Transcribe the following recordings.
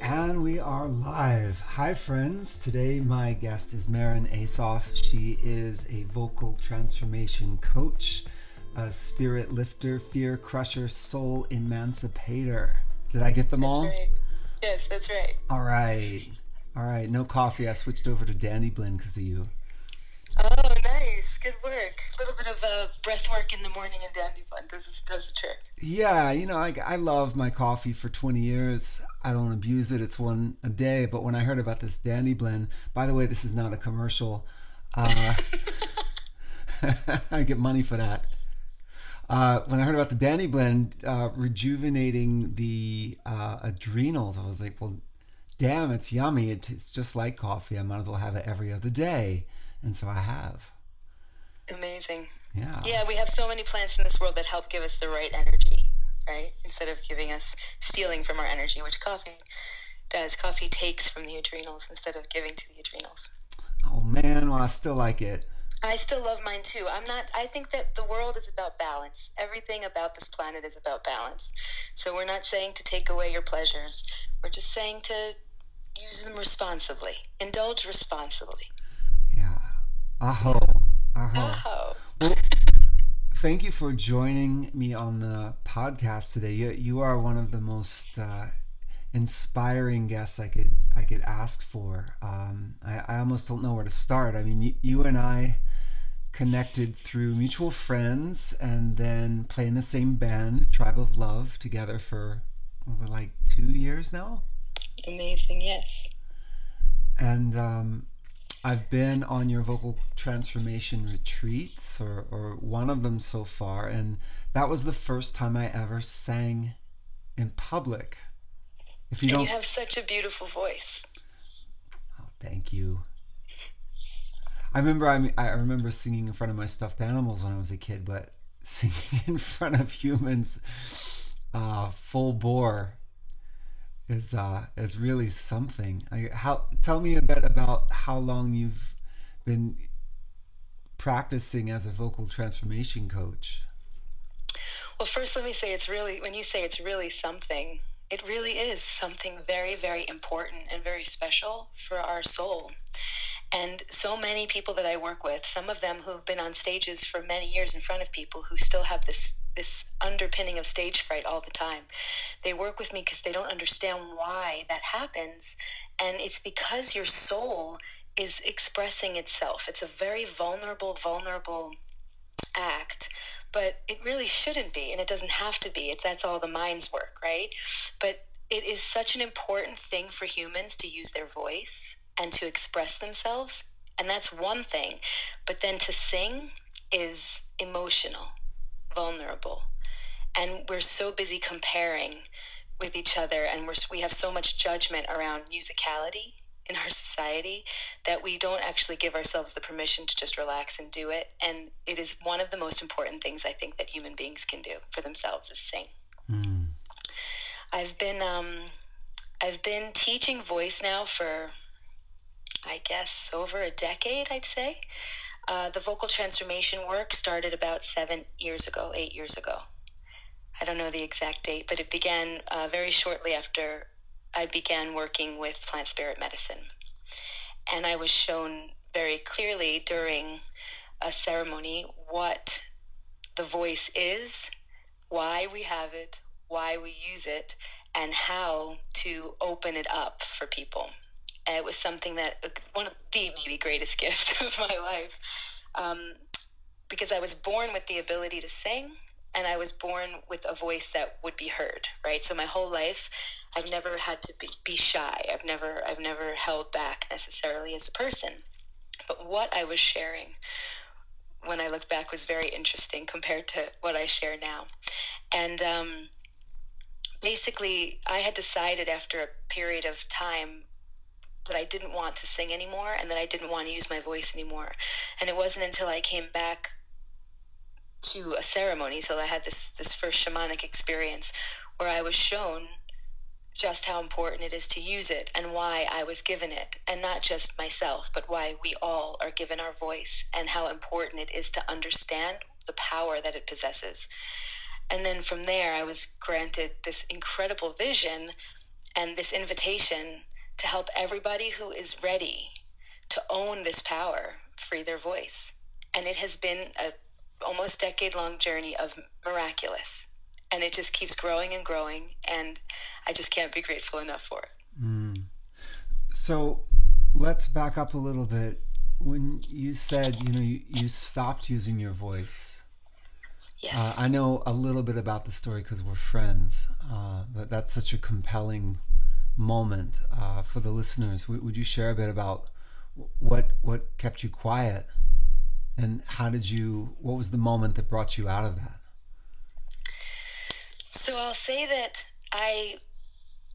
And we are live. Hi, friends. Today, my guest is Marin Asoff. She is a vocal transformation coach, a spirit lifter, fear crusher, soul emancipator. Did I get them That's all? right. Yes, that's right. All right. All right. No coffee. I switched over to Dandy Blend because of you. Good work. A little bit of uh, breath work in the morning and dandy blend does, does the trick. Yeah, you know, like I love my coffee for 20 years. I don't abuse it. It's one a day. But when I heard about this Dandy Blend, by the way, this is not a commercial. Uh, I get money for that. Uh, when I heard about the Dandy Blend uh, rejuvenating the uh, adrenals, I was like, well, damn, it's yummy. It, it's just like coffee. I might as well have it every other day. And so I have. Amazing. Yeah. Yeah, we have so many plants in this world that help give us the right energy, right? Instead of giving us, stealing from our energy, which coffee does. Coffee takes from the adrenals instead of giving to the adrenals. Oh, man. Well, I still like it. I still love mine too. I'm not, I think that the world is about balance. Everything about this planet is about balance. So we're not saying to take away your pleasures, we're just saying to use them responsibly, indulge responsibly. Yeah. Aho. Aho. Oh, Well, thank you for joining me on the podcast today. You, you are one of the most uh, inspiring guests I could I could ask for. Um, I, I almost don't know where to start. I mean, you, you and I connected through mutual friends, and then playing the same band, Tribe of Love, together for was it like two years now? amazing, yes. And um, I've been on your vocal transformation retreats, or, or one of them so far, and that was the first time I ever sang in public. If you And don't, you have such a beautiful voice. oh, thank you. I remember I, I remember singing in front of my stuffed animals when I was a kid, but singing in front of humans, uh, full bore, is uh, is really something. I, how tell me a bit about how long you've been practicing as a vocal transformation coach. Well, first, let me say it's really, when you say it's really something, it really is something very, very important and very special for our soul. And so many people that I work with, some of them who've been on stages for many years in front of people who still have this this underpinning of stage fright all the time. They work with me because they don't understand why that happens. And it's because your soul is expressing itself. It's a very vulnerable, vulnerable act but it really shouldn't be and it doesn't have to be it, that's all the mind's work right but it is such an important thing for humans to use their voice and to express themselves and that's one thing but then to sing is emotional vulnerable. And we're so busy comparing with each other and we're, we have so much judgment around musicality in our society that we don't actually give ourselves the permission to just relax and do it. And it is one of the most important things i think that human beings can do for themselves is sing. Mm. i've been um, i've been teaching voice now for i guess over a decade i'd say uh, the vocal transformation work started about seven years ago eight years ago i don't know the exact date but it began uh, very shortly after I began working with plant spirit medicine. And I was shown very clearly during a ceremony what the voice is, why we have it, why we use it, and how to open it up for people. It was something that, one of the maybe greatest gifts of my life, um, because I was born with the ability to sing and I was born with a voice that would be heard, right? So my whole life, I've never had to be, be shy. I've never, I've never held back necessarily as a person. But what I was sharing when I look back was very interesting compared to what I share now. And um, basically, I had decided after a period of time that I didn't want to sing anymore and that I didn't want to use my voice anymore. And it wasn't until I came back to a ceremony, so I had this this first shamanic experience where I was shown just how important it is to use it and why I was given it, and not just myself, but why we all are given our voice and how important it is to understand the power that it possesses. And then from there, I was granted this incredible vision and this invitation to help everybody who is ready to own this power free their voice. And it has been a almost decade long journey of miraculous. And it just keeps growing and growing. And I just can't be grateful enough for it. Mm. So let's back up a little bit. When you said, you know, you, you stopped using your voice. Yes. Uh, I know a little bit about the story because we're friends, uh, but that's such a compelling moment uh, for the listeners. W- would you share a bit about what what kept you quiet, and how did you? What was the moment that brought you out of that? So I'll say that I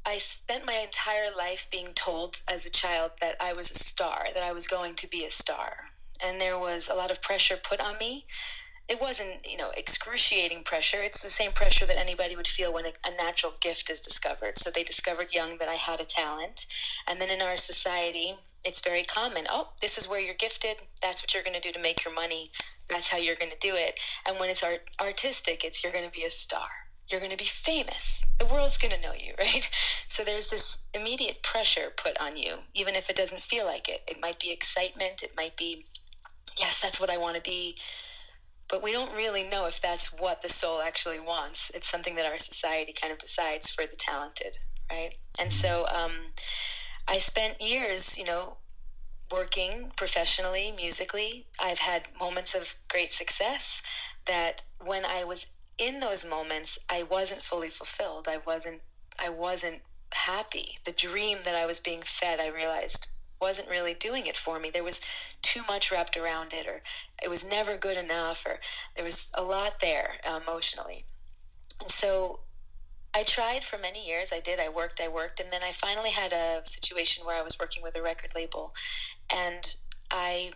I spent my entire life being told as a child that I was a star, that I was going to be a star. And there was a lot of pressure put on me it wasn't, you know, excruciating pressure. It's the same pressure that anybody would feel when a, a, natural gift is discovered. So they discovered young that I had a talent. And then in our society, it's very common. Oh, this is where you're gifted. That's what you're going to do to make your money. That's how you're going to do it. And when it's art- artistic, it's you're going to be a star. You're going to be famous. The world's going to know you, right? So there's this immediate pressure put on you, even if it doesn't feel like it. It might be excitement. It might be, yes, that's what I want to be but we don't really know if that's what the soul actually wants. It's something that our society kind of decides for the talented, right? And so um, I spent years, you know, working professionally, musically. I've had moments of great success that when I was in those moments, I wasn't fully fulfilled. I wasn't I wasn't happy. The dream that I was being fed, I realized wasn't really doing it for me. There was too much wrapped around it, or it was never good enough, or there was a lot there uh, emotionally. And so I tried for many years. I did. I worked, I worked. And then I finally had a situation where I was working with a record label. And I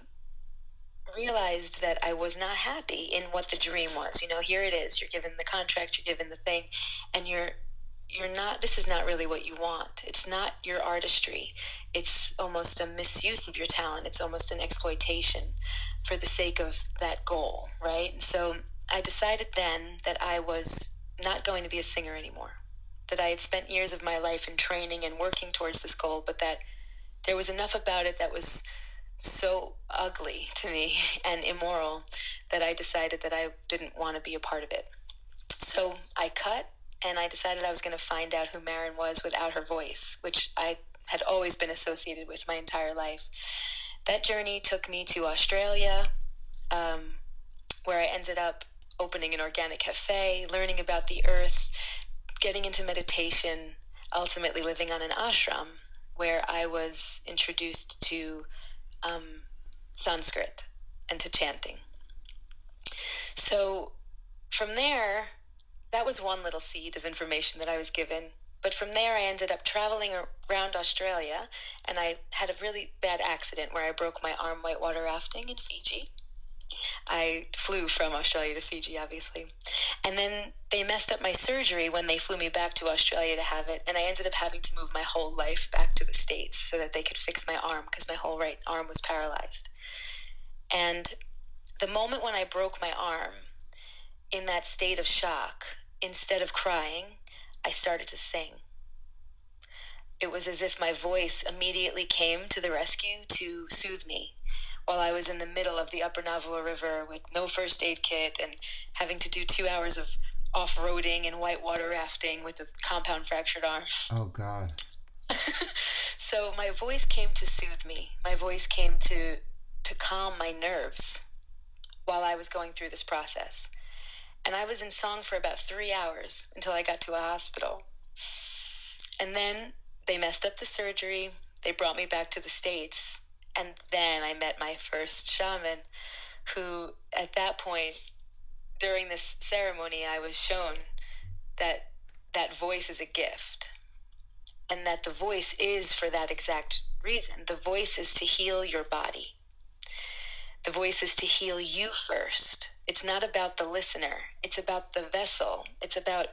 realized that I was not happy in what the dream was. You know, here it is. You're given the contract, you're given the thing, and you're you're not this is not really what you want. It's not your artistry. It's almost a misuse of your talent. It's almost an exploitation for the sake of that goal right? And so i decided then that i was not going to be a singer anymore. That i had spent years of my life in training and working towards this goal but that there was enough about it that was so ugly to me and immoral that i decided that i didn't want to be a part of it. So i cut and I decided I was going to find out who Marin was without her voice, which I had always been associated with my entire life. That journey took me to Australia, um, where I ended up opening an organic cafe, learning about the earth, getting into meditation, ultimately living on an ashram, where I was introduced to um, Sanskrit and to chanting. So from there, that was one little seed of information that I was given. But from there, I ended up traveling around Australia, and I had a really bad accident where I broke my arm whitewater rafting in Fiji. I flew from Australia to Fiji, obviously. And then they messed up my surgery when they flew me back to Australia to have it. And I ended up having to move my whole life back to the States so that they could fix my arm because my whole right arm was paralyzed. And the moment when I broke my arm, in that state of shock, instead of crying, I started to sing. It was as if my voice immediately came to the rescue to soothe me while I was in the middle of the Upper Navua River with no first aid kit and having to do two hours of off roading and whitewater rafting with a compound fractured arm. Oh, God. so my voice came to soothe me. My voice came to to calm my nerves while I was going through this process. And I was in song for about three hours until I got to a hospital. And then they messed up the surgery. They brought me back to the States. And then I met my first shaman, who at that point, during this ceremony, I was shown that that voice is a gift. And that the voice is for that exact reason. The voice is to heal your body. The voice is to heal you first it's not about the listener, it's about the vessel, it's about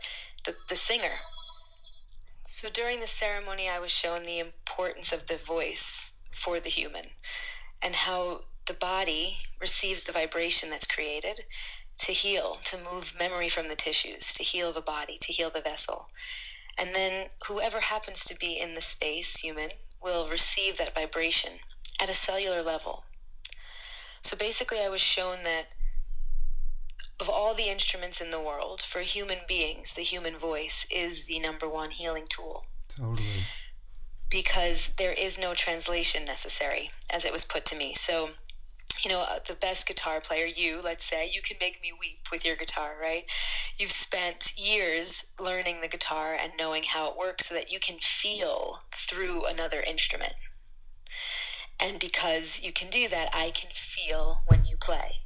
the, the singer. So during the ceremony, I was shown the importance of the voice for the human and how the body receives the vibration that's created to heal, to move memory from the tissues, to heal the body, to heal the vessel. And then whoever happens to be in the space, human, will receive that vibration at a cellular level. So basically, I was shown that of all the instruments in the world, for human beings, the human voice is the number one healing tool. Totally. Because there is no translation necessary, as it was put to me. So, you know, uh, the best guitar player, you, let's say, you can make me weep with your guitar, right? You've spent years learning the guitar and knowing how it works so that you can feel through another instrument. And because you can do that, I can feel when you play.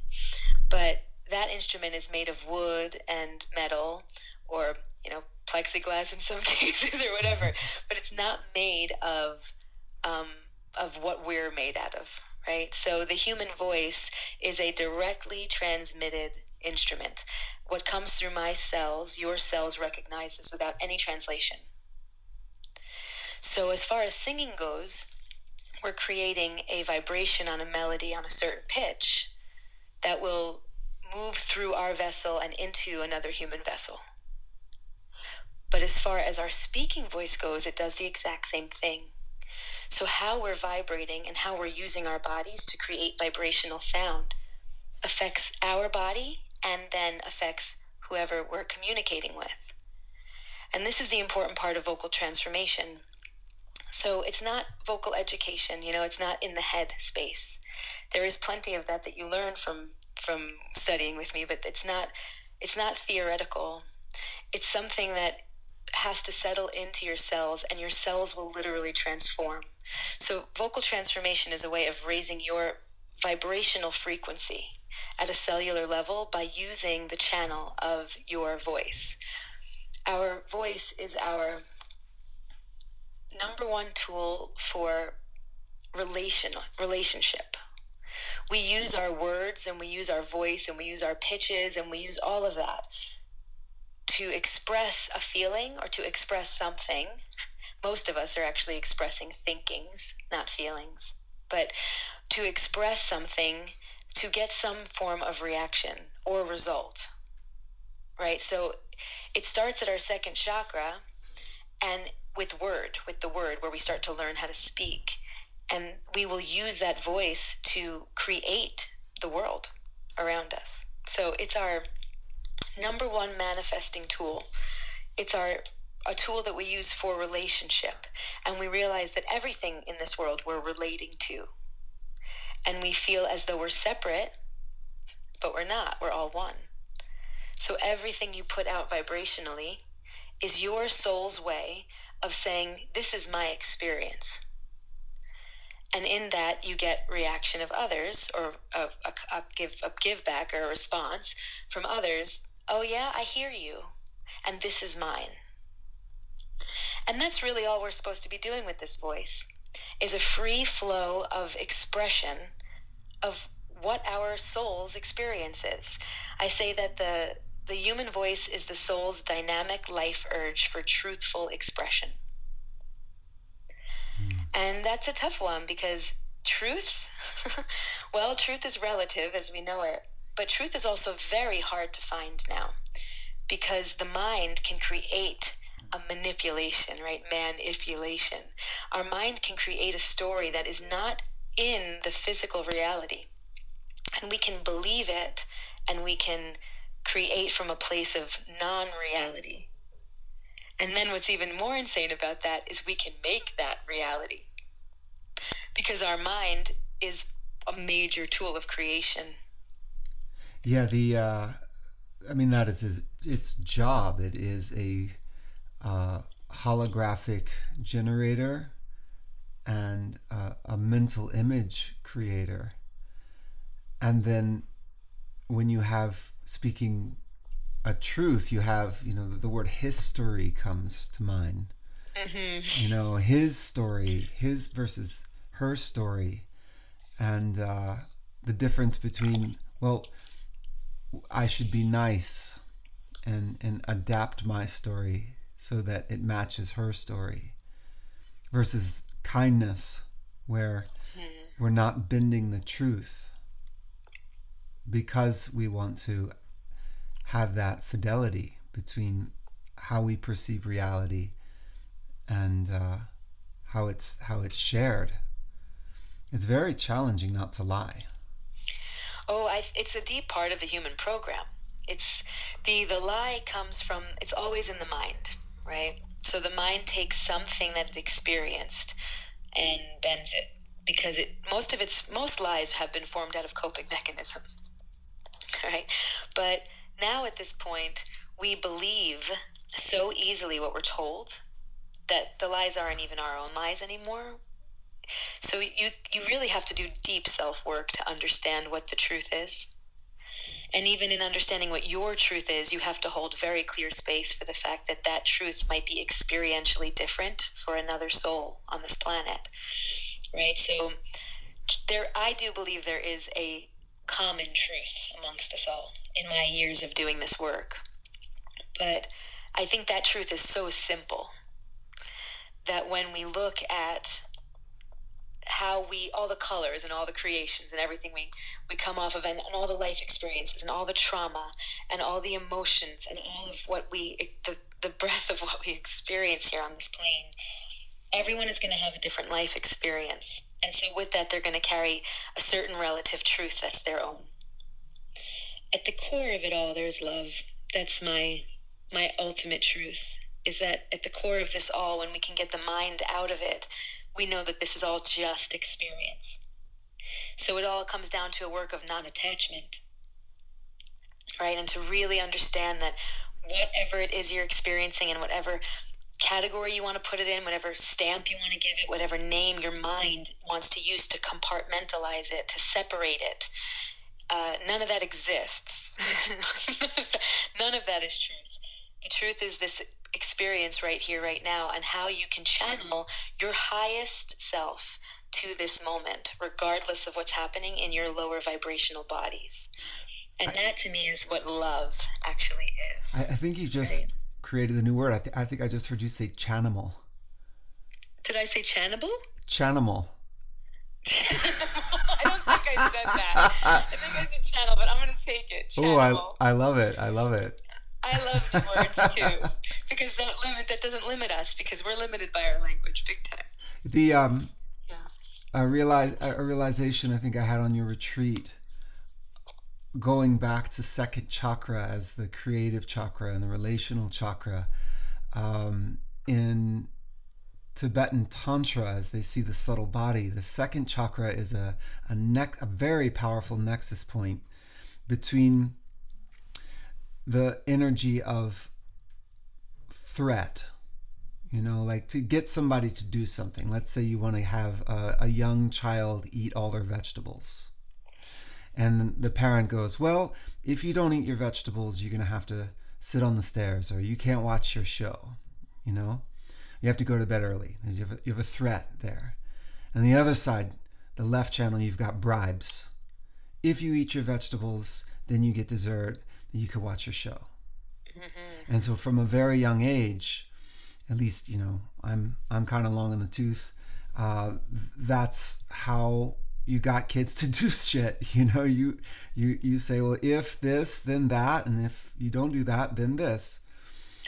But that instrument is made of wood and metal or, you know, plexiglass in some cases or whatever, but it's not made of um, of what we're made out of, right? So the human voice is a directly transmitted instrument. What comes through my cells, your cells recognizes without any translation. So as far as singing goes, we're creating a vibration on a melody on a certain pitch that will move through our vessel and into another human vessel. But as far as our speaking voice goes, it does the exact same thing. So, how we're vibrating and how we're using our bodies to create vibrational sound affects our body and then affects whoever we're communicating with. And this is the important part of vocal transformation. So, it's not vocal education, you know, it's not in the head space. There is plenty of that that you learn from from studying with me, but it's not it's not theoretical. It's something that has to settle into your cells and your cells will literally transform. So vocal transformation is a way of raising your vibrational frequency at a cellular level by using the channel of your voice. Our voice is our number one tool for relational relationship we use our words and we use our voice and we use our pitches and we use all of that to express a feeling or to express something. Most of us are actually expressing thinkings, not feelings. But to express something to get some form of reaction or result. Right? So it starts at our second chakra and with word, with the word, where we start to learn how to speak and we will use that voice to create the world around us. So it's our number one manifesting tool. It's our a tool that we use for relationship and we realize that everything in this world we're relating to. And we feel as though we're separate, but we're not. We're all one. So everything you put out vibrationally is your soul's way of saying, This is my experience and in that you get reaction of others or a, a, a, give a give back or a response from others. Oh yeah i hear you. And this is mine. And that's really all we're supposed to be doing with this voice is a free flow of expression of what our soul's experience is. I say that the the human voice is the soul's dynamic life urge for truthful expression and that's a tough one because truth, well, truth is relative as we know it, but truth is also very hard to find now because the mind can create a manipulation, right? Manipulation. Our mind can create a story that is not in the physical reality. And we can believe it and we can create from a place of non reality. And then what's even more insane about that is we can make that reality because our mind is a major tool of creation. Yeah, the uh, I mean that is its job. It is a uh, holographic generator and uh, a mental image creator. And then when you have speaking a truth, you have, you know, the, the word history comes to mind. Mm-hmm. You know, his story, his versus her story and uh, the difference between well i should be nice and and adapt my story so that it matches her story versus kindness where mm. we're not bending the truth because we want to have that fidelity between how we perceive reality and uh, how it's how it's shared. It's very challenging not to lie. Oh, I, it's a deep part of the human program. It's the the lie comes from it's always in the mind, right? So the mind takes something that it experienced and bends it because it most of its most lies have been formed out of coping mechanisms. Right? But now at this point, we believe so easily what we're told that the lies aren't even our own lies anymore. So you you really have to do deep self-work to understand what the truth is. And even in understanding what your truth is, you have to hold very clear space for the fact that that truth might be experientially different for another soul on this planet. Right? So there I do believe there is a common truth amongst us all in my years of doing this work. But I think that truth is so simple that when we look at how we all the colors and all the creations and everything we we come off of and, and, all the life experiences and all the trauma and all the emotions and all of what we the, the breath of what we experience here on this plane everyone is going to have a different life experience. And so with that they're going to carry a certain relative truth that's their own. At the core of it all there's love. That's my my ultimate truth is that at the core of this all when we can get the mind out of it we know that this is all just experience. So it all comes down to a work of non attachment, right? And to really understand that whatever it is you're experiencing and whatever category you want to put it in, whatever stamp you want to give it, whatever name your mind wants to use to compartmentalize it, to separate it, uh, none of that exists. none of that is truth. The truth is this experience right here, right now, and how you can mm-hmm. channel your highest self to this moment, regardless of what's happening in your lower vibrational bodies. And that to me is what love actually is. I, I think you just right? created a new word. I, th- I think I just heard you say chanimal. Did I say channable? Chanimal. I don't think I said that. I think I said channel, but I'm going to take it. Oh, I, I love it. I love it. I love the words too, because that limit that doesn't limit us because we're limited by our language big time. The um, yeah. a realize a realization I think I had on your retreat, going back to second chakra as the creative chakra and the relational chakra, um, in Tibetan Tantra, as they see the subtle body, the second chakra is a a neck a very powerful nexus point between the energy of threat you know like to get somebody to do something. Let's say you want to have a, a, young child eat all their vegetables. And the parent goes well if you don't eat your vegetables you're going to have to sit on the stairs or you can't watch your show you know? You have to go to bed early. You you have a threat there. And the other side the left channel you've got bribes. If you eat your vegetables then you get dessert you could watch your show. Mm-hmm. And so from a very young age, at least you know I'm I'm kind of long in the tooth. Uh, that's how you got kids to do shit. You know, you you you say, well, if this, then that, and if you don't do that, then this.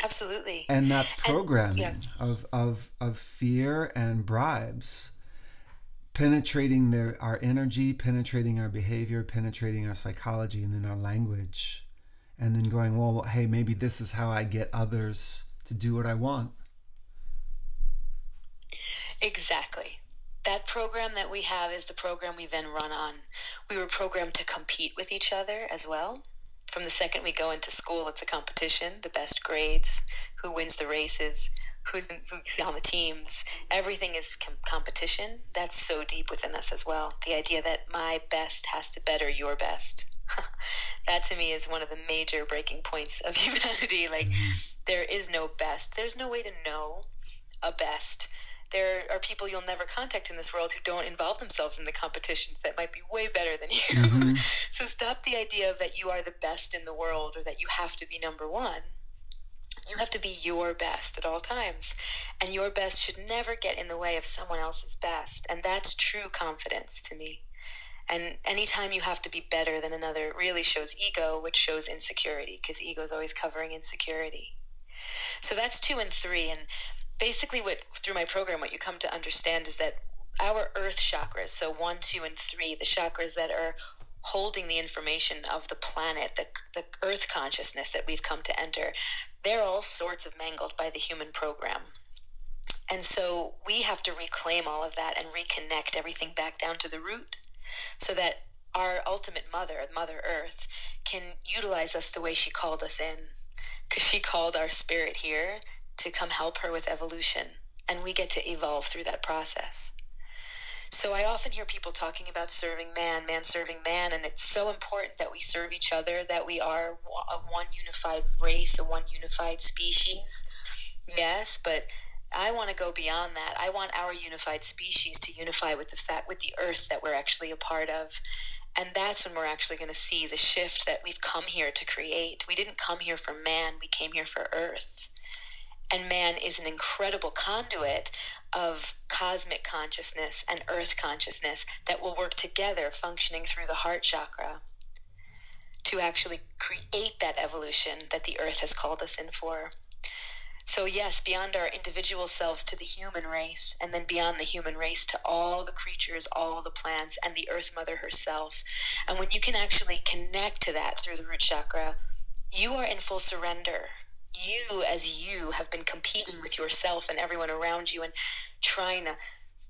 Absolutely. And that programming and, yeah. of of of fear and bribes penetrating their our energy, penetrating our behavior, penetrating our psychology, and then our language and then going, well, hey, maybe this is how I get others to do what I want. Exactly. That program that we have is the program we then run on. We were programmed to compete with each other as well. From the second we go into school, it's a competition the best grades, who wins the races, who's, on the teams. Everything is com- competition. That's so deep within us as well. The idea that my best has to better your best. that to me is one of the major breaking points of humanity. Like, mm-hmm. there is no best. There's no way to know a best. There are people you'll never contact in this world who don't involve themselves in the competitions that might be way better than you. Mm-hmm. so stop the idea of that you are the best in the world or that you have to be number one. You have to be your best at all times. And your best should never get in the way of someone else's best. And that's true confidence to me. And anytime you have to be better than another, really shows ego, which shows insecurity, because ego is always covering insecurity. So that's two and three. And basically what through my program what you come to understand is that our earth chakras so one two and three the chakras that are holding the information of the planet the, the earth consciousness that we've come to enter they're all sorts of mangled by the human program and so we have to reclaim all of that and reconnect everything back down to the root so that our ultimate mother mother earth can utilize us the way she called us in because she called our spirit here to come help her with evolution, and we get to evolve through that process. So I often hear people talking about serving man, man serving man, and it's so important that we serve each other, that we are a one unified race, a one unified species. Yes, but I want to go beyond that. I want our unified species to unify with the fact with the earth that we're actually a part of. And that's when we're actually going to see the shift that we've come here to create. We didn't come here for man, we came here for earth. And man is an incredible conduit of cosmic consciousness and earth consciousness that will work together, functioning through the heart chakra to actually create that evolution that the earth has called us in for. So, yes, beyond our individual selves to the human race, and then beyond the human race to all the creatures, all the plants, and the Earth Mother herself. And when you can actually connect to that through the root chakra, you are in full surrender. You as you have been competing with yourself and everyone around you and trying to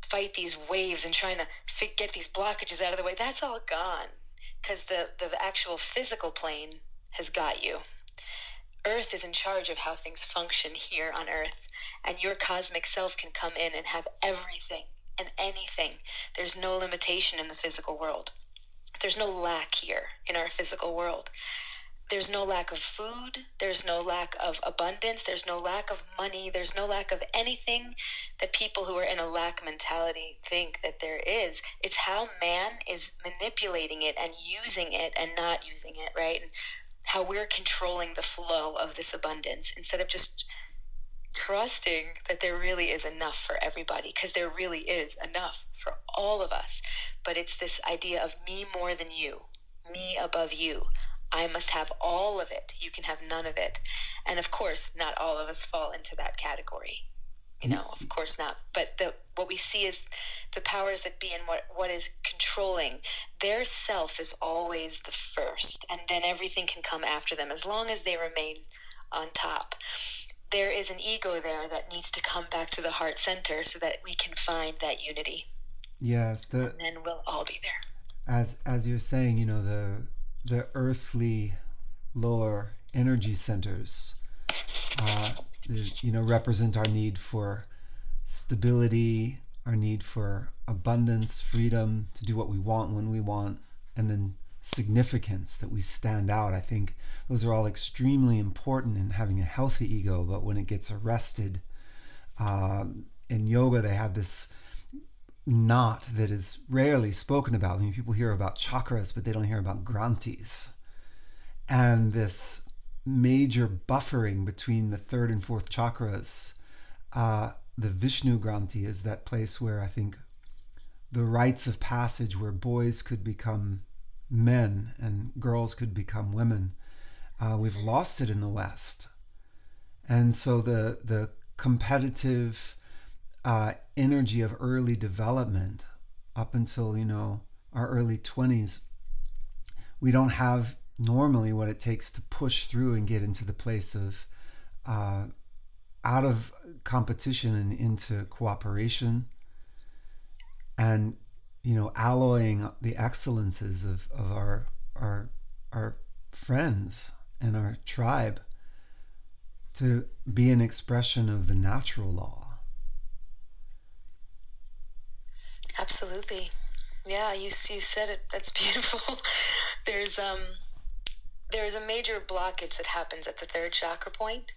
fight these waves and trying to get these blockages out of the way. That's all gone because the the actual physical plane has got you earth is in charge of how things function here on earth and your cosmic self can come in and have everything and anything. There's no limitation in the physical world. There's no lack here in our physical world. There's no lack of food, there's no lack of abundance, there's no lack of money, there's no lack of anything that people who are in a lack mentality think that there is. It's how man is manipulating it and using it and not using it, right? And how we're controlling the flow of this abundance instead of just trusting that there really is enough for everybody because there really is enough for all of us. But it's this idea of me more than you, me above you. I must have all of it. You can have none of it. And of course, not all of us fall into that category. You know, of course not. But the what we see is the powers that be and what, what is controlling. Their self is always the first, and then everything can come after them as long as they remain on top. There is an ego there that needs to come back to the heart center so that we can find that unity. Yes, the and then we'll all be there. As as you're saying, you know, the the earthly lower energy centers uh, you know represent our need for stability our need for abundance freedom to do what we want when we want and then significance that we stand out i think those are all extremely important in having a healthy ego but when it gets arrested uh, in yoga they have this knot that is rarely spoken about. I mean, people hear about chakras, but they don't hear about granthis. And this major buffering between the third and fourth chakras, uh, the Vishnu Granthi is that place where I think the rites of passage, where boys could become men and girls could become women, uh, we've lost it in the West. And so the the competitive uh, energy of early development up until you know our early 20s we don't have normally what it takes to push through and get into the place of uh, out of competition and into cooperation and you know alloying the excellences of, of our our our friends and our tribe to be an expression of the natural law Absolutely. Yeah, you you said it. That's beautiful. there's um there's a major blockage that happens at the third chakra point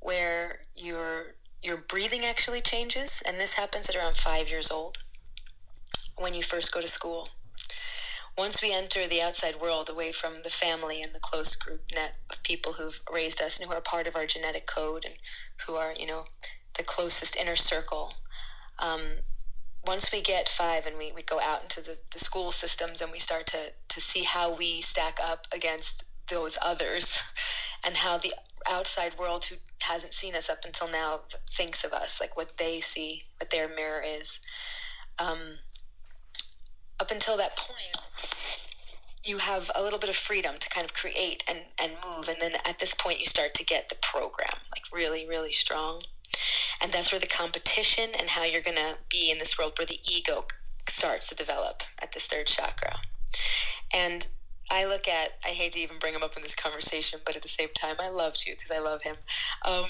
where your your breathing actually changes and this happens at around 5 years old when you first go to school. Once we enter the outside world away from the family and the close group net of people who've raised us and who are part of our genetic code and who are, you know, the closest inner circle, um, once we get five and we, we go out into the, the school systems and we start to, to see how we stack up against those others and how the outside world who hasn't seen us up until now thinks of us, like what they see, what their mirror is. Um, up until that point, you have a little bit of freedom to kind of create and, and move. And then at this point, you start to get the program like really, really strong. And that's where the competition and how you're going to be in this world where the ego starts to develop at this third chakra. And I look at, I hate to even bring him up in this conversation, but at the same time, I love to because I love him. Um,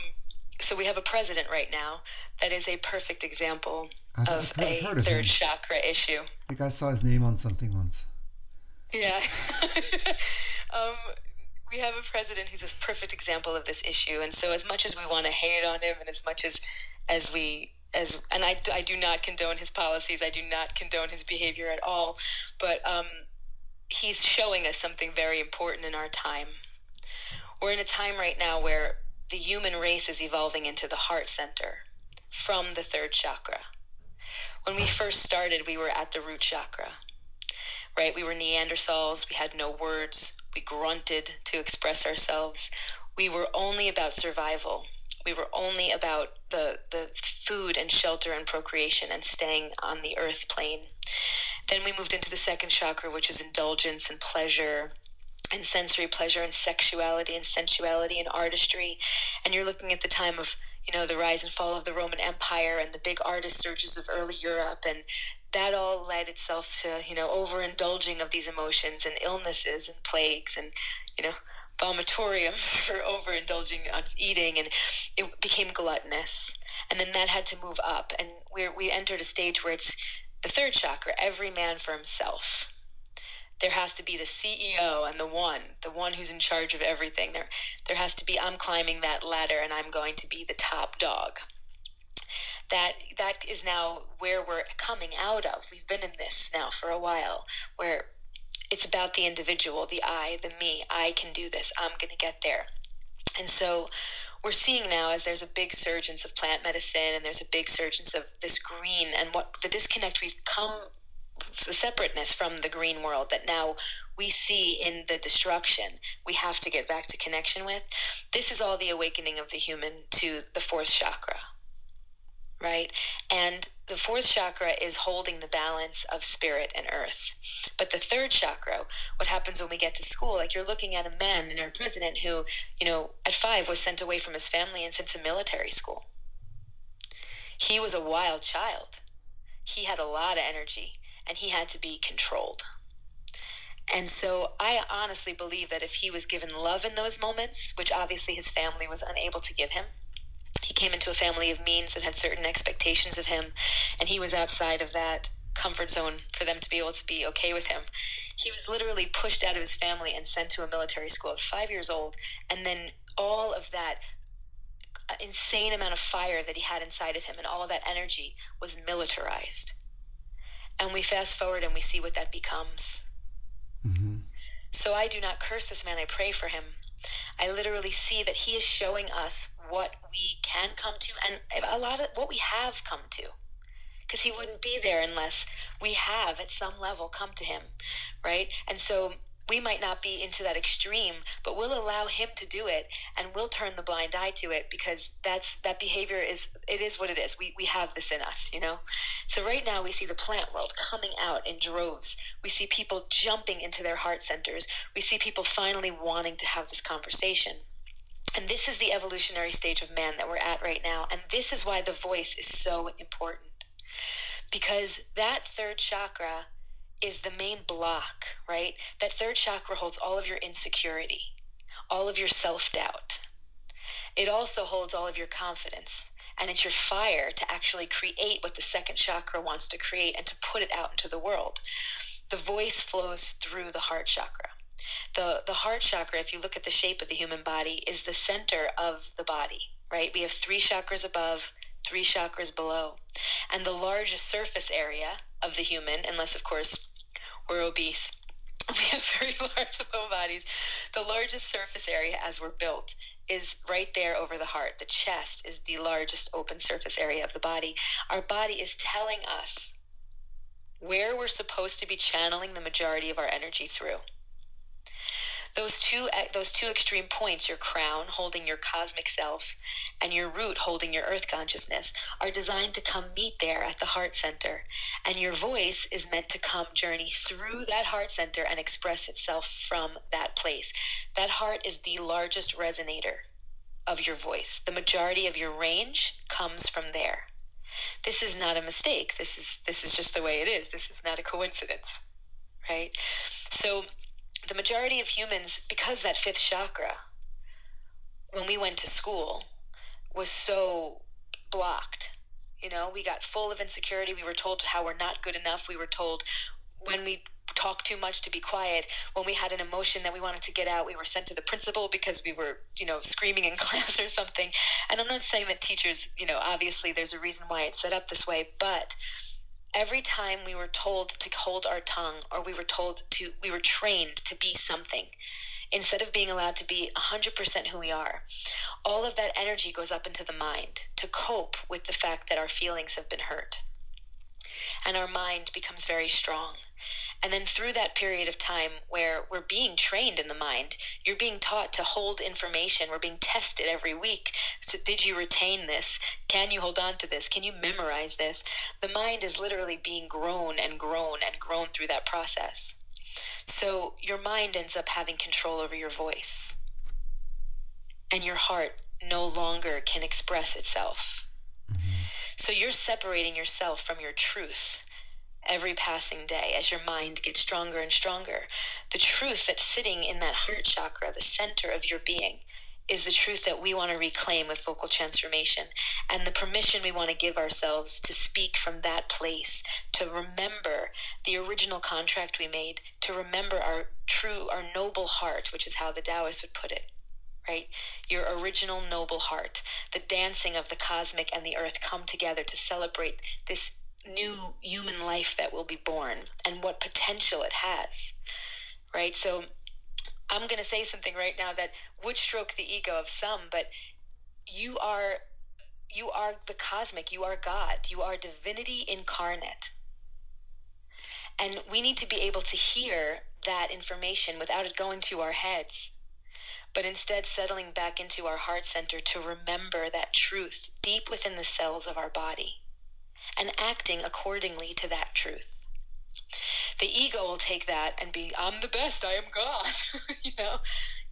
so we have a president right now that is a perfect example I've, of I've a third of chakra issue. I think I saw his name on something once. Yeah. um, we have a president who's a perfect example of this issue, and so as much as we want to hate on him, and as much as as we as and I, I do not condone his policies, I do not condone his behavior at all, but um, he's showing us something very important in our time. We're in a time right now where the human race is evolving into the heart center from the third chakra. When we first started, we were at the root chakra right? We were Neanderthals. We had no words. We grunted to express ourselves. We were only about survival. We were only about the, the food and shelter and procreation and staying on the earth plane. Then we moved into the second chakra, which is indulgence and pleasure and sensory pleasure and sexuality and sensuality and artistry. And you're looking at the time of you know the rise and fall of the Roman Empire and the big artist surges of early Europe and that all led itself to you know overindulging of these emotions and illnesses and plagues and you know vomitoriums for overindulging on eating and it became gluttonous and then that had to move up and we we entered a stage where it's the third chakra every man for himself there has to be the CEO and the one, the one who's in charge of everything. There, there has to be. I'm climbing that ladder, and I'm going to be the top dog that that is now where we're coming out of. We've been in this now for a while, where it's about the individual, the I, the me. I can do this. I'm going to get there. And so we're seeing now as there's a big surgence of plant medicine and there's a big surgence of this green and what the disconnect we've come the separateness from the green world that now we see in the destruction we have to get back to connection with this is all the awakening of the human to the fourth chakra right? And the fourth chakra is holding the balance of spirit and earth. But the third chakra, what happens when we get to school, like you're looking at a man and our president who, you know, at five was sent away from his family and sent to military school. He was a wild child. He had a lot of energy and he had to be controlled. And so I honestly believe that if he was given love in those moments, which obviously his family was unable to give him, he came into a family of means that had certain expectations of him, and he was outside of that comfort zone for them to be able to be okay with him. He was literally pushed out of his family and sent to a military school at five years old, and then all of that uh, insane amount of fire that he had inside of him and all of that energy was militarized. And we fast forward and we see what that becomes. Mm-hmm. So I do not curse this man, I pray for him. I literally see that he is showing us what we can come to and a lot of what we have come to. Because he wouldn't be there unless we have at some level come to him right? And so we might not be into that extreme but we'll allow him to do it and we'll turn the blind eye to it because that's that behavior is it is what it is. We, we have this in us you know? So right now we see the plant world coming out in droves. We see people jumping into their heart centers. We see people finally wanting to have this conversation and this is the evolutionary stage of man that we're at right now. And this is why the voice is so important. Because that third chakra is the main block, right? That third chakra holds all of your insecurity, all of your self doubt. It also holds all of your confidence. And it's your fire to actually create what the second chakra wants to create and to put it out into the world. The voice flows through the heart chakra. The, the heart chakra, if you look at the shape of the human body, is the center of the body, right? We have three chakras above, three chakras below. And the largest surface area of the human, unless, of course, we're obese, we have very large low bodies. The largest surface area as we're built is right there over the heart. The chest is the largest open surface area of the body. Our body is telling us where we're supposed to be channeling the majority of our energy through. Those two eh, those two extreme points, your crown holding your cosmic self and your root holding your earth consciousness, are designed to come meet there at the heart center. And your voice is meant to come journey through that heart center and express itself from that place. That heart is the largest resonator of your voice. The majority of your range comes from there. This is not a mistake. This is this is just the way it is. This is not a coincidence. Right? So the majority of humans because that fifth chakra when we went to school was so blocked. You know, we got full of insecurity. We were told how we're not good enough. We were told when we talk too much to be quiet. When we had an emotion that we wanted to get out, we were sent to the principal because we were, you know, screaming in class or something. And I'm not saying that teachers, you know, obviously there's a reason why it's set up this way, but every time we were told to hold our tongue or we were told to we were trained to be something instead of being allowed to be 100% who we are all of that energy goes up into the mind to cope with the fact that our feelings have been hurt. And our mind becomes very strong and then through that period of time where we're being trained in the mind, you're being taught to hold information. We're being tested every week. So, did you retain this? Can you hold on to this? Can you memorize this? The mind is literally being grown and grown and grown through that process. So, your mind ends up having control over your voice. And your heart no longer can express itself. Mm-hmm. So, you're separating yourself from your truth every passing day as your mind gets stronger and stronger. The truth that's sitting in that heart chakra, the center of your being, is the truth that we want to reclaim with vocal transformation and the permission we want to give ourselves to speak from that place, to remember the original contract we made, to remember our true, our noble heart, which is how the Taoists would put it. Right? Your original noble heart. The dancing of the cosmic and the earth come together to celebrate this new human life that will be born and what potential it has. Right? So I'm going to say something right now that would stroke the ego of some, but you are you are the cosmic, you are God, you are divinity incarnate. And we need to be able to hear that information without it going to our heads, but instead settling back into our heart center to remember that truth deep within the cells of our body and acting accordingly to that truth. The ego will take that and be, I'm the best, I am God. you know?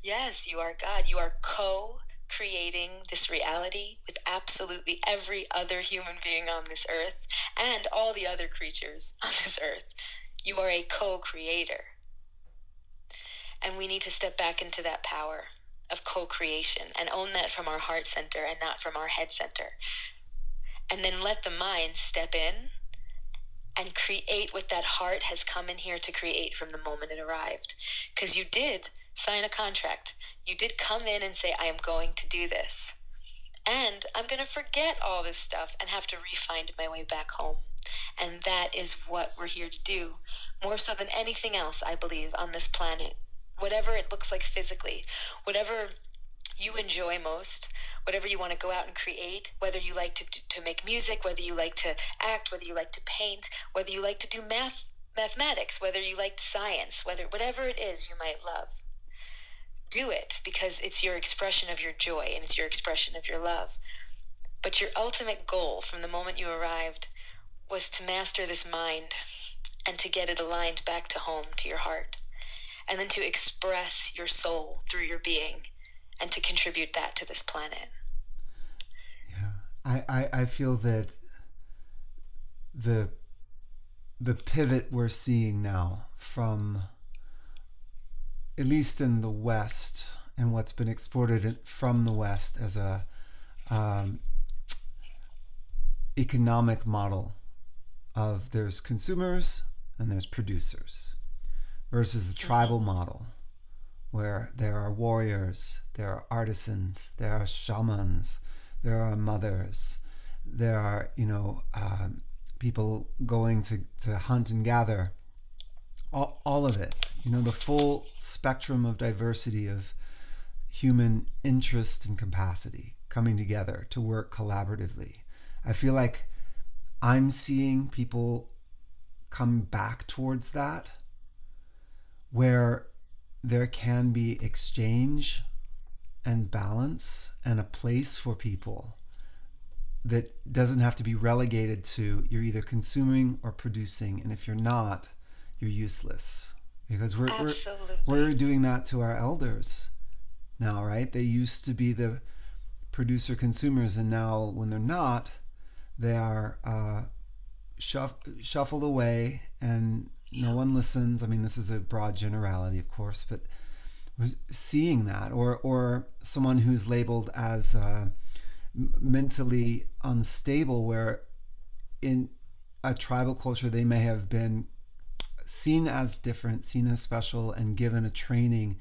Yes, you are God. You are co creating this reality with absolutely every other human being on this earth and all the other creatures on this earth. You are a co creator. And we need to step back into that power of co creation and own that from our heart center and not from our head center and then let the mind step in and create what that heart has come in here to create from the moment it arrived. Because you did sign a contract. You did come in and say, I am going to do this. And I'm going to forget all this stuff and have to refind my way back home. And that is what we're here to do, more so than anything else, I believe, on this planet. Whatever it looks like physically, whatever you enjoy most, whatever you want to go out and create, whether you like to, to make music, whether you like to act, whether you like to paint, whether you like to do math, mathematics, whether you like science, whether whatever it is you might love. Do it because it's your expression of your joy and it's your expression of your love. But your ultimate goal from the moment you arrived was to master this mind and to get it aligned back to home, to your heart, and then to express your soul through your being and to contribute that to this planet. Yeah, I, I, I feel that the the pivot we're seeing now from at least in the West and what's been exported from the West as a um, economic model of there's consumers and there's producers versus the tribal mm-hmm. model where there are warriors, there are artisans, there are shamans, there are mothers, there are, you know, uh, people going to, to hunt and gather. All, all of it, you know, the full spectrum of diversity of human interest and capacity coming together to work collaboratively. I feel like I'm seeing people come back towards that where there can be exchange and balance and a place for people that doesn't have to be relegated to you're either consuming or producing. And if you're not you're useless. Because we're Absolutely. we're, we're doing that to our elders now right? They used to be the producer consumers and now when they're not they are uh, shuff, shuffled away and no one listens. I mean this is a broad generality of course but was seeing that or or someone who's labeled as uh, mentally unstable where in a tribal culture they may have been seen as different seen as special and given a training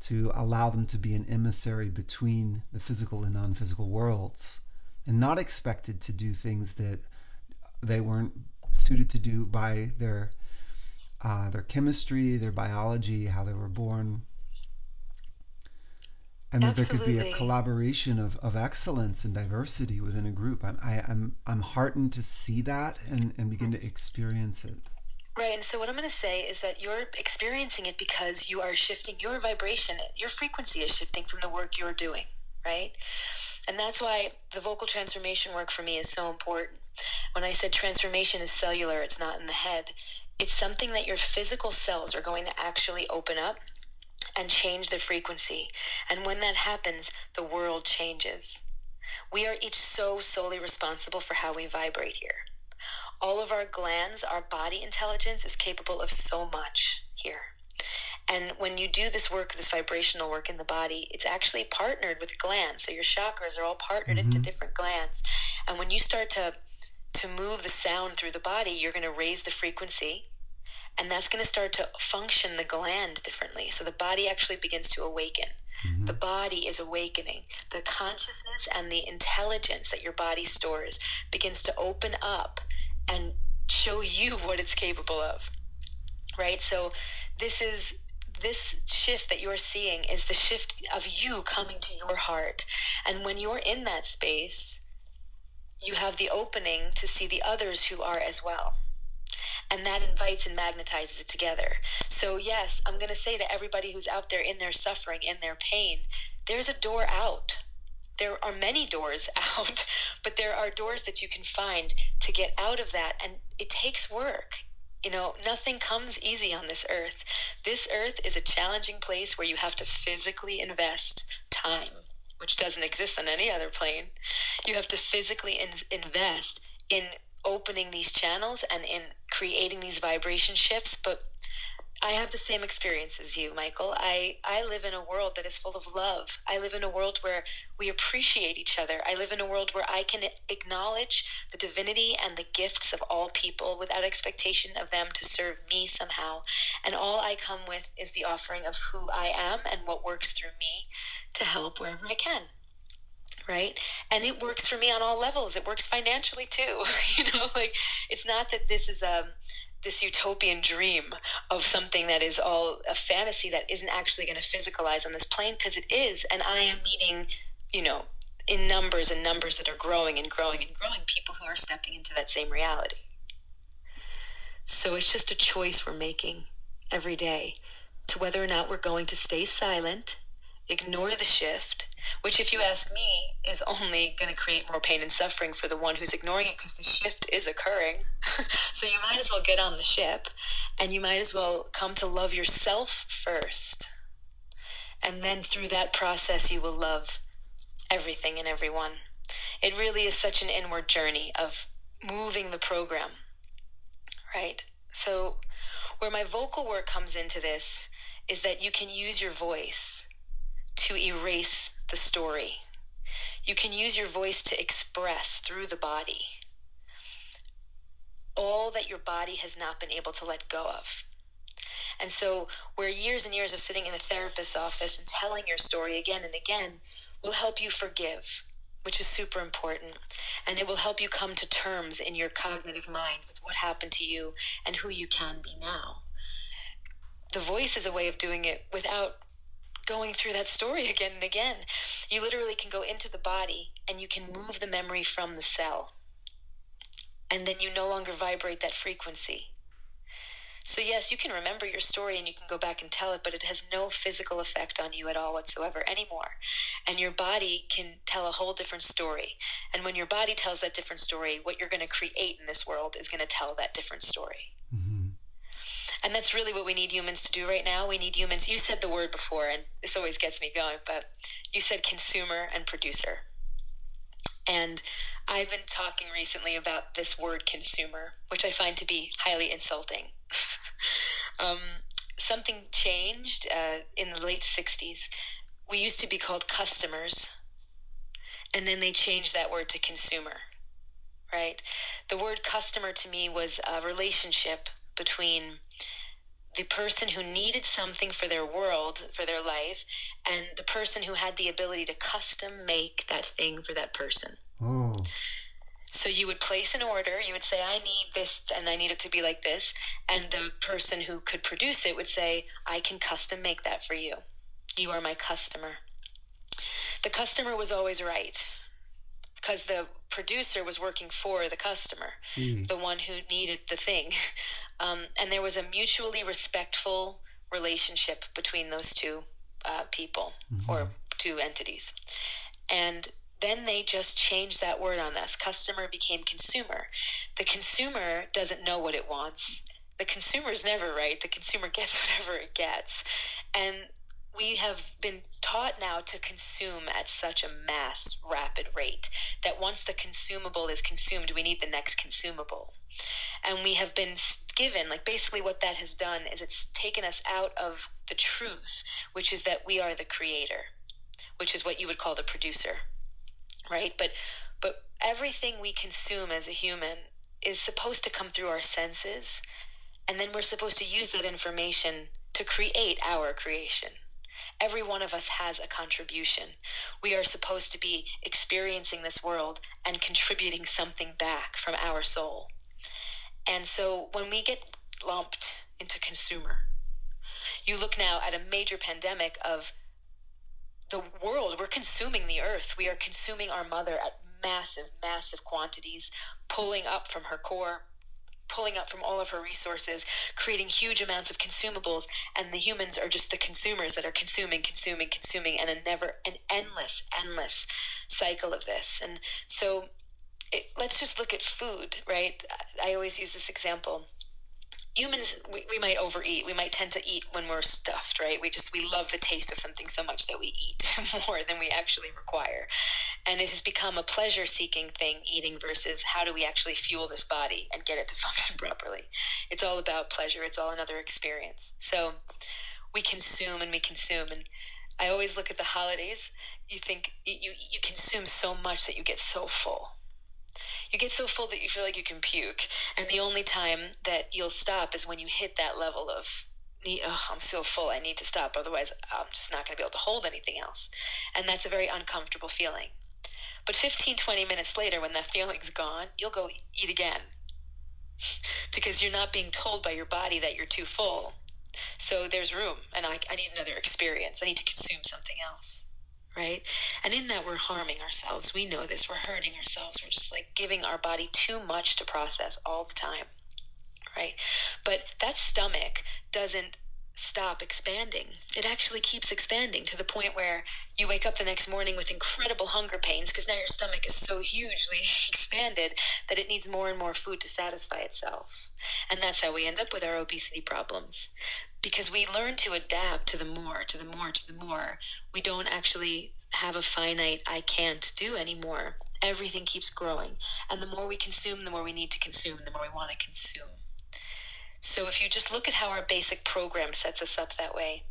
to allow them to be an emissary between the physical and non-physical worlds and not expected to do things that they weren't suited to do by their uh, their chemistry their biology how they were born and that there could be a collaboration of, of excellence and diversity within a group. I'm I, I'm I'm heartened to see that and, and begin to experience it. Right. And so, what I'm going to say is that you're experiencing it because you are shifting your vibration, your frequency is shifting from the work you're doing, right? And that's why the vocal transformation work for me is so important. When I said transformation is cellular, it's not in the head. It's something that your physical cells are going to actually open up and change the frequency. And when that happens, the world changes. We are each so solely responsible for how we vibrate here. All of our glands, our body intelligence is capable of so much here. And when you do this work, this vibrational work in the body, it's actually partnered with glands. So your chakras are all partnered into mm-hmm. different glands. And when you start to to move the sound through the body, you're going to raise the frequency and that's going to start to function the gland differently. So the body actually begins to awaken. Mm-hmm. The body is awakening. The consciousness and the intelligence that your body stores begins to open up and show you what it's capable of. Right? So this is this shift that you're seeing is the shift of you coming to your heart. And when you're in that space, you have the opening to see the others who are as well and that invites and magnetizes it together. So, yes, I'm going to say to everybody who's out there in their suffering, in their pain, there's a door out. There are many doors out, but there are doors that you can find to get out of that. And it takes work. You know, nothing comes easy on this earth. This earth is a challenging place where you have to physically invest time, which doesn't exist on any other plane. You have to physically in- invest in opening these channels and in creating these vibration shifts but i have the same experience as you michael. I i live in a world that is full of love. I live in a world where we appreciate each other. I live in a world where i can acknowledge the divinity and the gifts of all people without expectation of them to serve me somehow. And all i come with is the offering of who i am and what works through me to help wherever i can right? And it works for me on all levels. It works financially too you know? Like it's not that this is um this utopian dream of something that is all a fantasy that isn't actually going to physicalize on this plane because it is and i am meeting you know in numbers and numbers that are growing and growing and growing people who are stepping into that same reality. So it's just a choice we're making every day to whether or not we're going to stay silent ignore the shift which, if you ask me, is only going to create more pain and suffering for the one who's ignoring it because the shift is occurring. so you might as well get on the ship and you might as well come to love yourself first. And then through that process, you will love everything and everyone. It really is such an inward journey of moving the program, right? So, where my vocal work comes into this is that you can use your voice to erase the story. You can use your voice to express through the body all that your body has not been able to let go of. And so, where years and years of sitting in a therapist's office and telling your story again and again will help you forgive, which is super important. And it will help you come to terms in your cognitive mind with what happened to you and who you can be now. The voice is a way of doing it without going through that story again and again. You literally can go into the body and you can move the memory from the cell. And then you no longer vibrate that frequency. So, yes, you can remember your story and you can go back and tell it, but it has no physical effect on you at all whatsoever anymore. And your body can tell a whole different story. And when your body tells that different story, what you're going to create in this world is going to tell that different story. And that's really what we need humans to do right now. We need humans. You said the word before, and this always gets me going, but you said consumer and producer. And I've been talking recently about this word consumer, which I find to be highly insulting. um, something changed uh, in the late 60s. We used to be called customers, and then they changed that word to consumer, right? The word customer to me was a relationship between the person who needed something for their world, for their life, and the person who had the ability to custom make that thing for that person. Oh. So you would place an order, you would say, I need this and I need it to be like this. And the person who could produce it would say, I can custom make that for you. You are my customer. The customer was always right because the producer was working for the customer, mm. the one who needed the thing. Um, and there was a mutually respectful relationship between those two uh, people mm-hmm. or two entities. And then they just changed that word on us. Customer became consumer. The consumer doesn't know what it wants. The consumer is never right. The consumer gets whatever it gets. And we have been taught now to consume at such a mass rapid rate that once the consumable is consumed we need the next consumable. And we have been given like basically what that has done is it's taken us out of the truth which is that we are the creator which is what you would call the producer right? But but everything we consume as a human is supposed to come through our senses and then we're supposed to use that information to create our creation Every one of us has a contribution. We are supposed to be experiencing this world and contributing something back from our soul. And so when we get lumped into consumer, you look now at a major pandemic of the world. We're consuming the earth. We are consuming our mother at massive, massive quantities, pulling up from her core pulling up from all of her resources, creating huge amounts of consumables, and the humans are just the consumers that are consuming, consuming, consuming, and a never, an endless, endless cycle of this. And so it, let's just look at food, right? I always use this example humans we, we might overeat. We might tend to eat when we're stuffed right? We just we love the taste of something so much that we eat more than we actually require. And it has become a pleasure seeking thing eating versus how do we actually fuel this body and get it to function properly. It's all about pleasure. It's all another experience. So we consume and we consume. And i always look at the holidays. You think you you consume so much that you get so full you get so full that you feel like you can puke. And the only time that you'll stop is when you hit that level of, oh, I'm so full, I need to stop. Otherwise, I'm just not going to be able to hold anything else. And that's a very uncomfortable feeling. But 15, 20 minutes later, when that feeling's gone, you'll go eat again. because you're not being told by your body that you're too full. So there's room, and I, I need another experience. I need to consume something else right? And in that, we're harming ourselves. We know this. We're hurting ourselves. We're just like giving our body too much to process all the time, right? But that stomach doesn't stop expanding. It actually keeps expanding to the point where you wake up the next morning with incredible hunger pains because now your stomach is so hugely expanded that it needs more and more food to satisfy itself. And that's how we end up with our obesity problems because we learn to adapt to the more, to the more, to the more. We don't actually have a finite, I can't do anymore. Everything keeps growing. And the more we consume, the more we need to consume, the more we want to consume. So if you just look at how our basic program sets us up that way,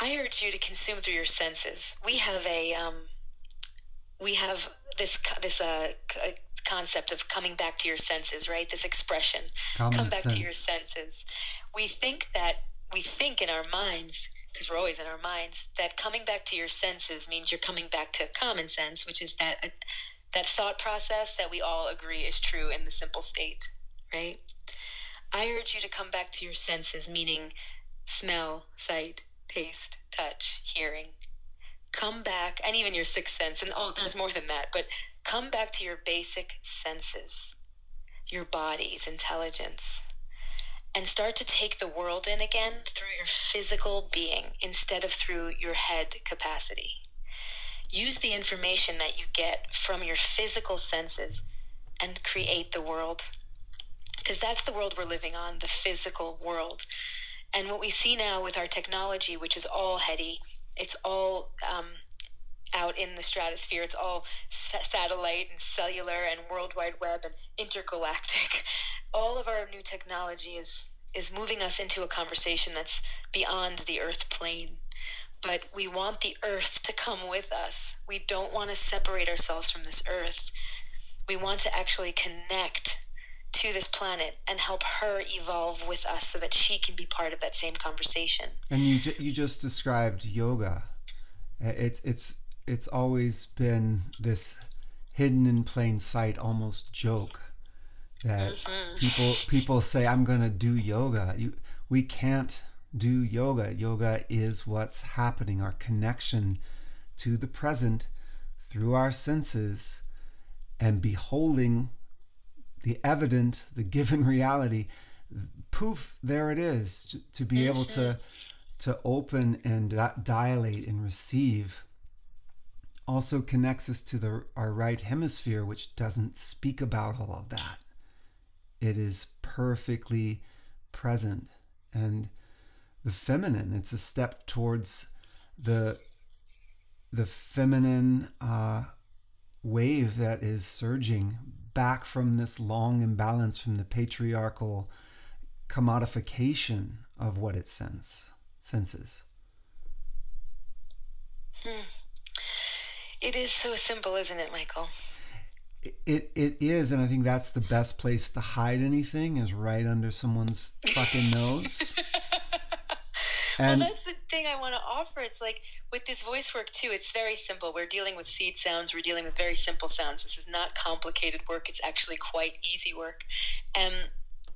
I urge you to consume through your senses. We have a, um, we have this this uh, concept of coming back to your senses, right? This expression, Common come back sense. to your senses. We think that we think in our minds because we're always in our minds that coming back to your senses means you're coming back to common sense, which is that uh, that thought process that we all agree is true in the simple state, right? I urge you to come back to your senses, meaning smell, sight, taste, touch, hearing, come back, and even your sixth sense, and oh, there's more than that, but come back to your basic senses, your body's intelligence, and start to take the world in again through your physical being instead of through your head capacity. Use the information that you get from your physical senses and create the world. Because that's the world we're living on, the physical world. And what we see now with our technology, which is all heady, it's all um, out in the stratosphere. It's all satellite and cellular and World Wide Web and intergalactic. All of our new technology is is moving us into a conversation that's beyond the Earth plane. But we want the Earth to come with us. We don't want to separate ourselves from this Earth. We want to actually connect to this planet and help her evolve with us so that she can be part of that same conversation. And you ju- you just described yoga. Uh, it's it's it's always been this hidden in plain sight almost joke that mm-hmm. people people say I'm going to do yoga. You, we can't do yoga. Yoga is what's happening. Our connection to the present through our senses and beholding the evident, the given reality. Poof, there it is. To, to be able to to open and dilate and receive also connects us to the our right hemisphere, which doesn't speak about all of that. It is perfectly present. And the feminine, it's a step towards the the feminine uh, wave that is surging back from this long imbalance from the patriarchal commodification of what it sense, senses. Hmm. It is so simple, isn't it, Michael? It it is, and I think that's the best place to hide anything is right under someone's fucking nose. And well, that's the thing I want to offer. It's like with this voice work too. It's very simple. We're dealing with seed sounds. We're dealing with very simple sounds. This is not complicated work. It's actually quite easy work. And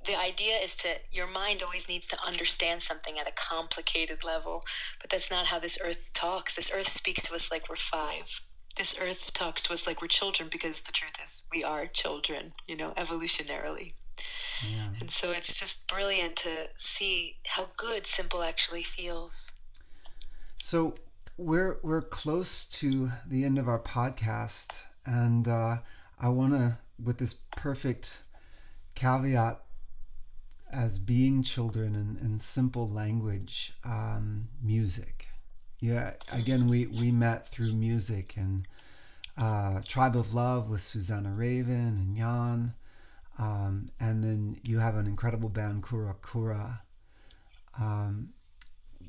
the idea is to your mind always needs to understand something at a complicated level, but that's not how this earth talks. This earth speaks to us like we're five this earth talks to us like we're children because the truth is we are children, you know, evolutionarily. Yeah. And so it's just brilliant to see how good simple actually feels. So we're we're close to the end of our podcast, and uh, I want to, with this perfect caveat, as being children and, and simple language, um, music yeah, again, we, we met through music and uh, Tribe of Love with Susanna Raven and Jan. Um, and then you have an incredible band, Kura Kura. Um,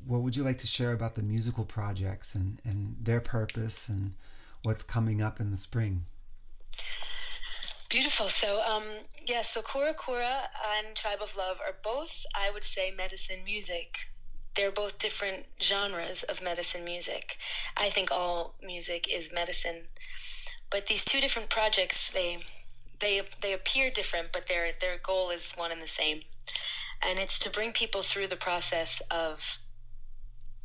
what would you like to share about the musical projects and, and their purpose and what's coming up in the spring? Beautiful. So, um, yeah, so Kura Kura and Tribe of Love are both, I would say, medicine music they're both different genres of medicine music. I think all music is medicine. But these two different projects, they they they appear different, but their their goal is one and the same. And it's to bring people through the process of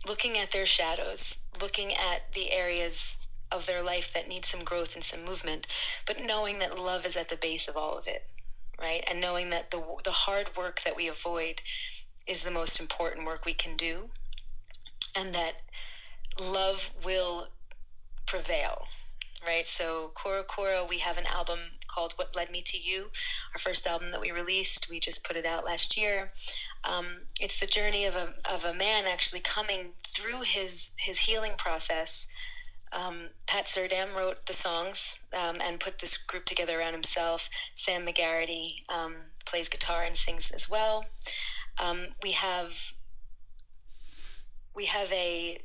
looking at their shadows, looking at the areas of their life that need some growth and some movement, but knowing that love is at the base of all of it, right? And knowing that the the hard work that we avoid is the most important work we can do, and that love will prevail. Right, so Kura Kura, we have an album called "What Led Me to You," our first album that we released. We just put it out last year. Um, it's the journey of a of a man actually coming through his his healing process. Um, Pat Surdam wrote the songs um, and put this group together around himself. Sam McGarity um, plays guitar and sings as well. Um, we have we have a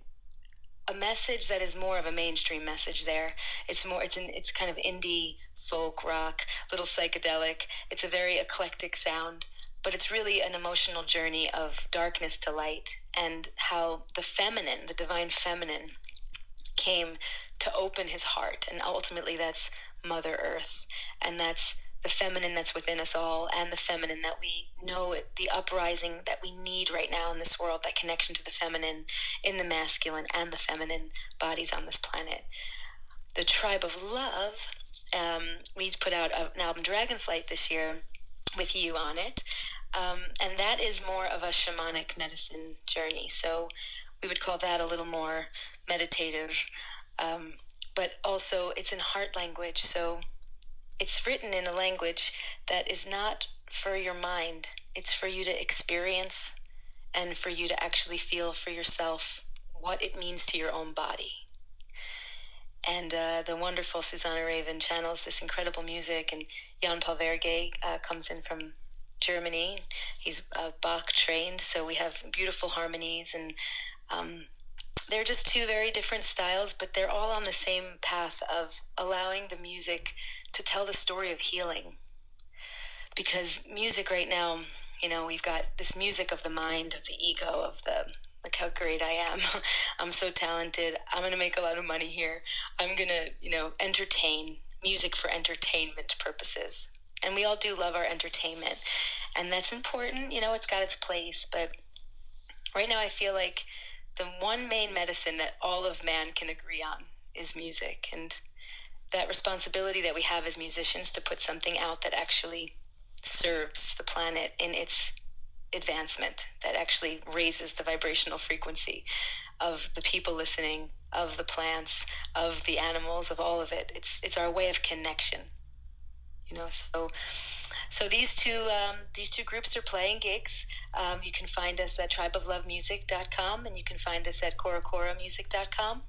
a message that is more of a mainstream message there. It's more it's an it's kind of indie folk rock, little psychedelic. It's a very eclectic sound, but it's really an emotional journey of darkness to light and how the feminine, the divine feminine came to open his heart and ultimately that's mother earth and that's the feminine that's within us all and the feminine that we know the uprising that we need right now in this world that connection to the feminine in the masculine and the feminine bodies on this planet the tribe of love um, we put out an album dragonflight this year with you on it Um, and that is more of a shamanic medicine journey. So we would call that a little more meditative. Um, but also, it's in heart language. So it's written in a language that is not for your mind, it's for you to experience and for you to actually feel for yourself what it means to your own body. And uh, the wonderful Susanna Raven channels this incredible music, and Jan Paul Verge uh, comes in from Germany. He's uh, Bach trained, so we have beautiful harmonies, and um, they're just two very different styles, but they're all on the same path of allowing the music to tell the story of healing. Because music right now, you know, we've got this music of the mind, of the ego, of the like how great I am. I'm so talented. I'm going to make a lot of money here. I'm going to, you know, entertain music for entertainment purposes. And we all do love our entertainment. And that's important. You know, it's got its place. But right now, I feel like the one main medicine that all of man can agree on is music. And that responsibility that we have as musicians to put something out that actually serves the planet in its advancement, that actually raises the vibrational frequency of the people listening, of the plants, of the animals, of all of it. It's it's our way of connection. You know, so so these two um, these two groups are playing gigs. Um, you can find us at tribeoflovemusic.com and you can find us at korakoramusic.com.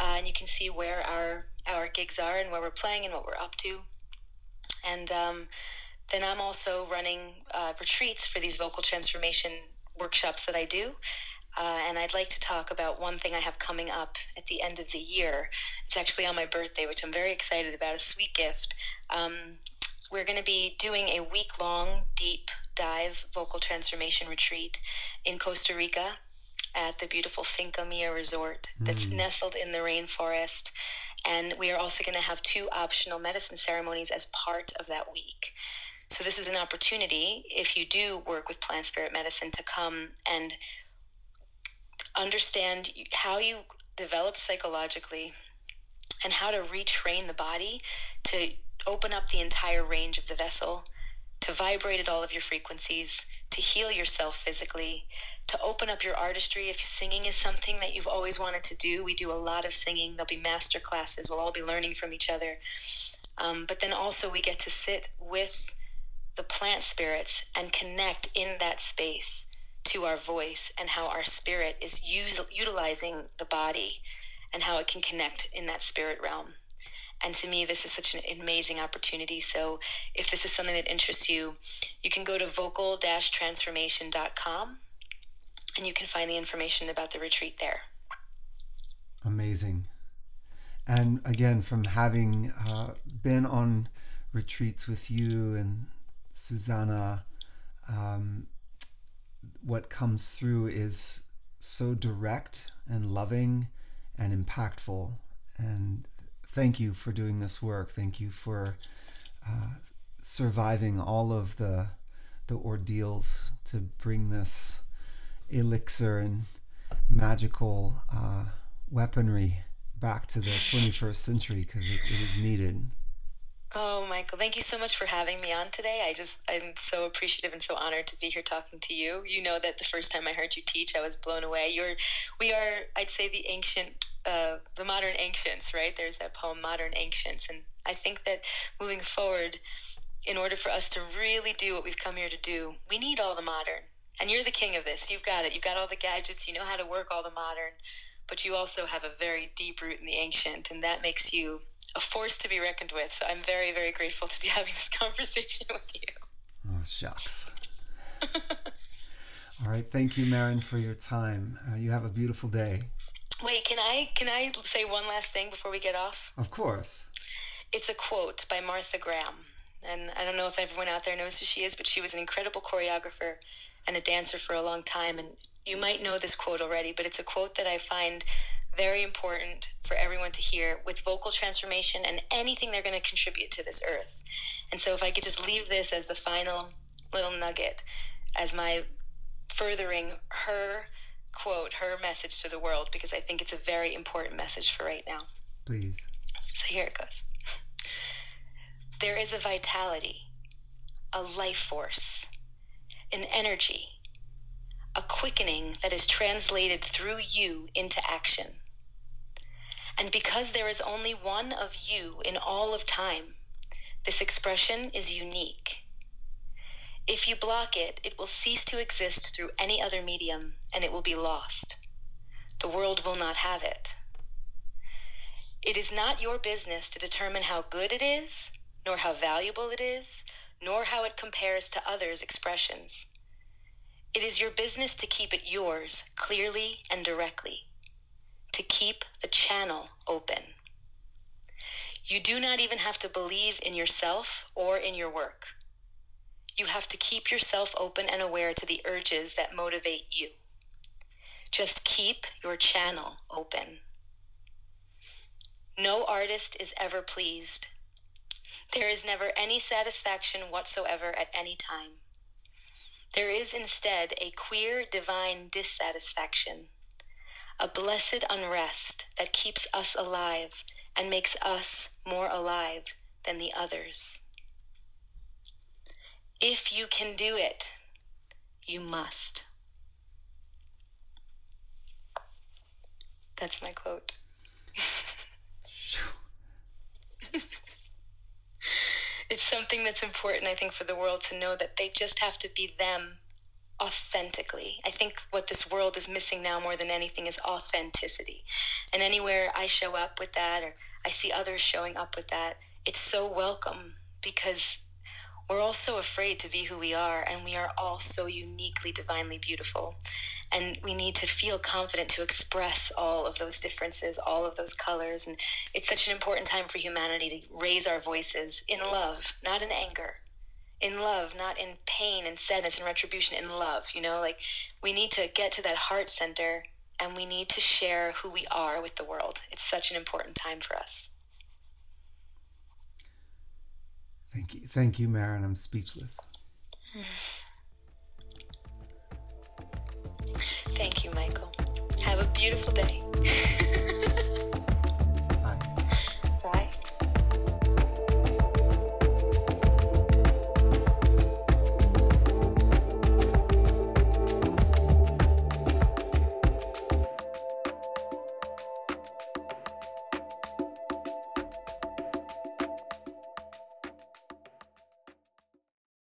Uh, and you can see where our our gigs are and where we're playing and what we're up to. And um, then I'm also running uh, retreats for these vocal transformation workshops that I do. Uh, and I'd like to talk about one thing I have coming up at the end of the year. It's actually on my birthday, which I'm very excited about, a sweet gift. Um, we're going to be doing a week long deep dive vocal transformation retreat in Costa Rica at the beautiful Finca Mia Resort that's mm. nestled in the rainforest. And we are also going to have two optional medicine ceremonies as part of that week. So, this is an opportunity, if you do work with plant spirit medicine, to come and understand how you develop psychologically and how to retrain the body to open up the entire range of the vessel, to vibrate at all of your frequencies, to heal yourself physically, to open up your artistry. If singing is something that you've always wanted to do, we do a lot of singing. There'll be master classes. We'll all be learning from each other. Um, but then also, we get to sit with the plant spirits and connect in that space to our voice and how our spirit is use, utilizing the body and how it can connect in that spirit realm. And to me, this is such an amazing opportunity. So, if this is something that interests you, you can go to vocal transformation.com and you can find the information about the retreat there. Amazing. And again, from having uh, been on retreats with you and Susanna, um, what comes through is so direct and loving and impactful. And thank you for doing this work. Thank you for uh, surviving all of the the ordeals to bring this elixir and magical uh, weaponry back to the 21st century because it, it is needed. Oh, Michael, thank you so much for having me on today. I just, I'm so appreciative and so honored to be here talking to you. You know that the first time I heard you teach, I was blown away. You're, we are, I'd say, the ancient, uh, the modern ancients, right? There's that poem, Modern Ancients. And I think that moving forward, in order for us to really do what we've come here to do, we need all the modern. And you're the king of this. You've got it. You've got all the gadgets. You know how to work all the modern, but you also have a very deep root in the ancient. And that makes you a force to be reckoned with. So I'm very, very grateful to be having this conversation with you. Oh, shucks. All right. Thank you, Maren, for your time. Uh, you have a beautiful day. I can I say one last thing before we get off? Of course. It's a quote by Martha Graham. And I don't know if everyone out there knows who she is, but she was an incredible choreographer and a dancer for a long time. And you might know this quote already, but it's a quote that I find very important for everyone to hear with vocal transformation and anything they're going to contribute to this earth. And so, if I could just leave this as the final little nugget, as my furthering her quote, her message to the world, because I think it's a very important message for right now. Please. So, here it goes there is a vitality, a life force an energy, a quickening that is translated through you into action. And because there is only one of you in all of time, this expression is unique. If you block it, it will cease to exist through any other medium and it will be lost. The world will not have it. It is not your business to determine how good it is, nor how valuable it is, nor how it compares to others' expressions. It is your business to keep it yours clearly and directly, to keep the channel open. You do not even have to believe in yourself or in your work. You have to keep yourself open and aware to the urges that motivate you. Just keep your channel open. No artist is ever pleased. There is never any satisfaction whatsoever at any time. There is instead a queer divine dissatisfaction, a blessed unrest that keeps us alive and makes us more alive than the others. If you can do it, you must. That's my quote. it's something that's important, I think, for the world to know that they just have to be them authentically. I think what this world is missing now more than anything is authenticity. And anywhere I show up with that or I see others showing up with that, it's so welcome because we're all so afraid to be who we are, and we are all so uniquely, divinely beautiful. And we need to feel confident to express all of those differences, all of those colors. And it's such an important time for humanity to raise our voices in love, not in anger. In love, not in pain and sadness and retribution, in love. You know, like we need to get to that heart center and we need to share who we are with the world. It's such an important time for us. Thank you. Thank you, Marin. I'm speechless. Thank you, Michael. Have a beautiful day.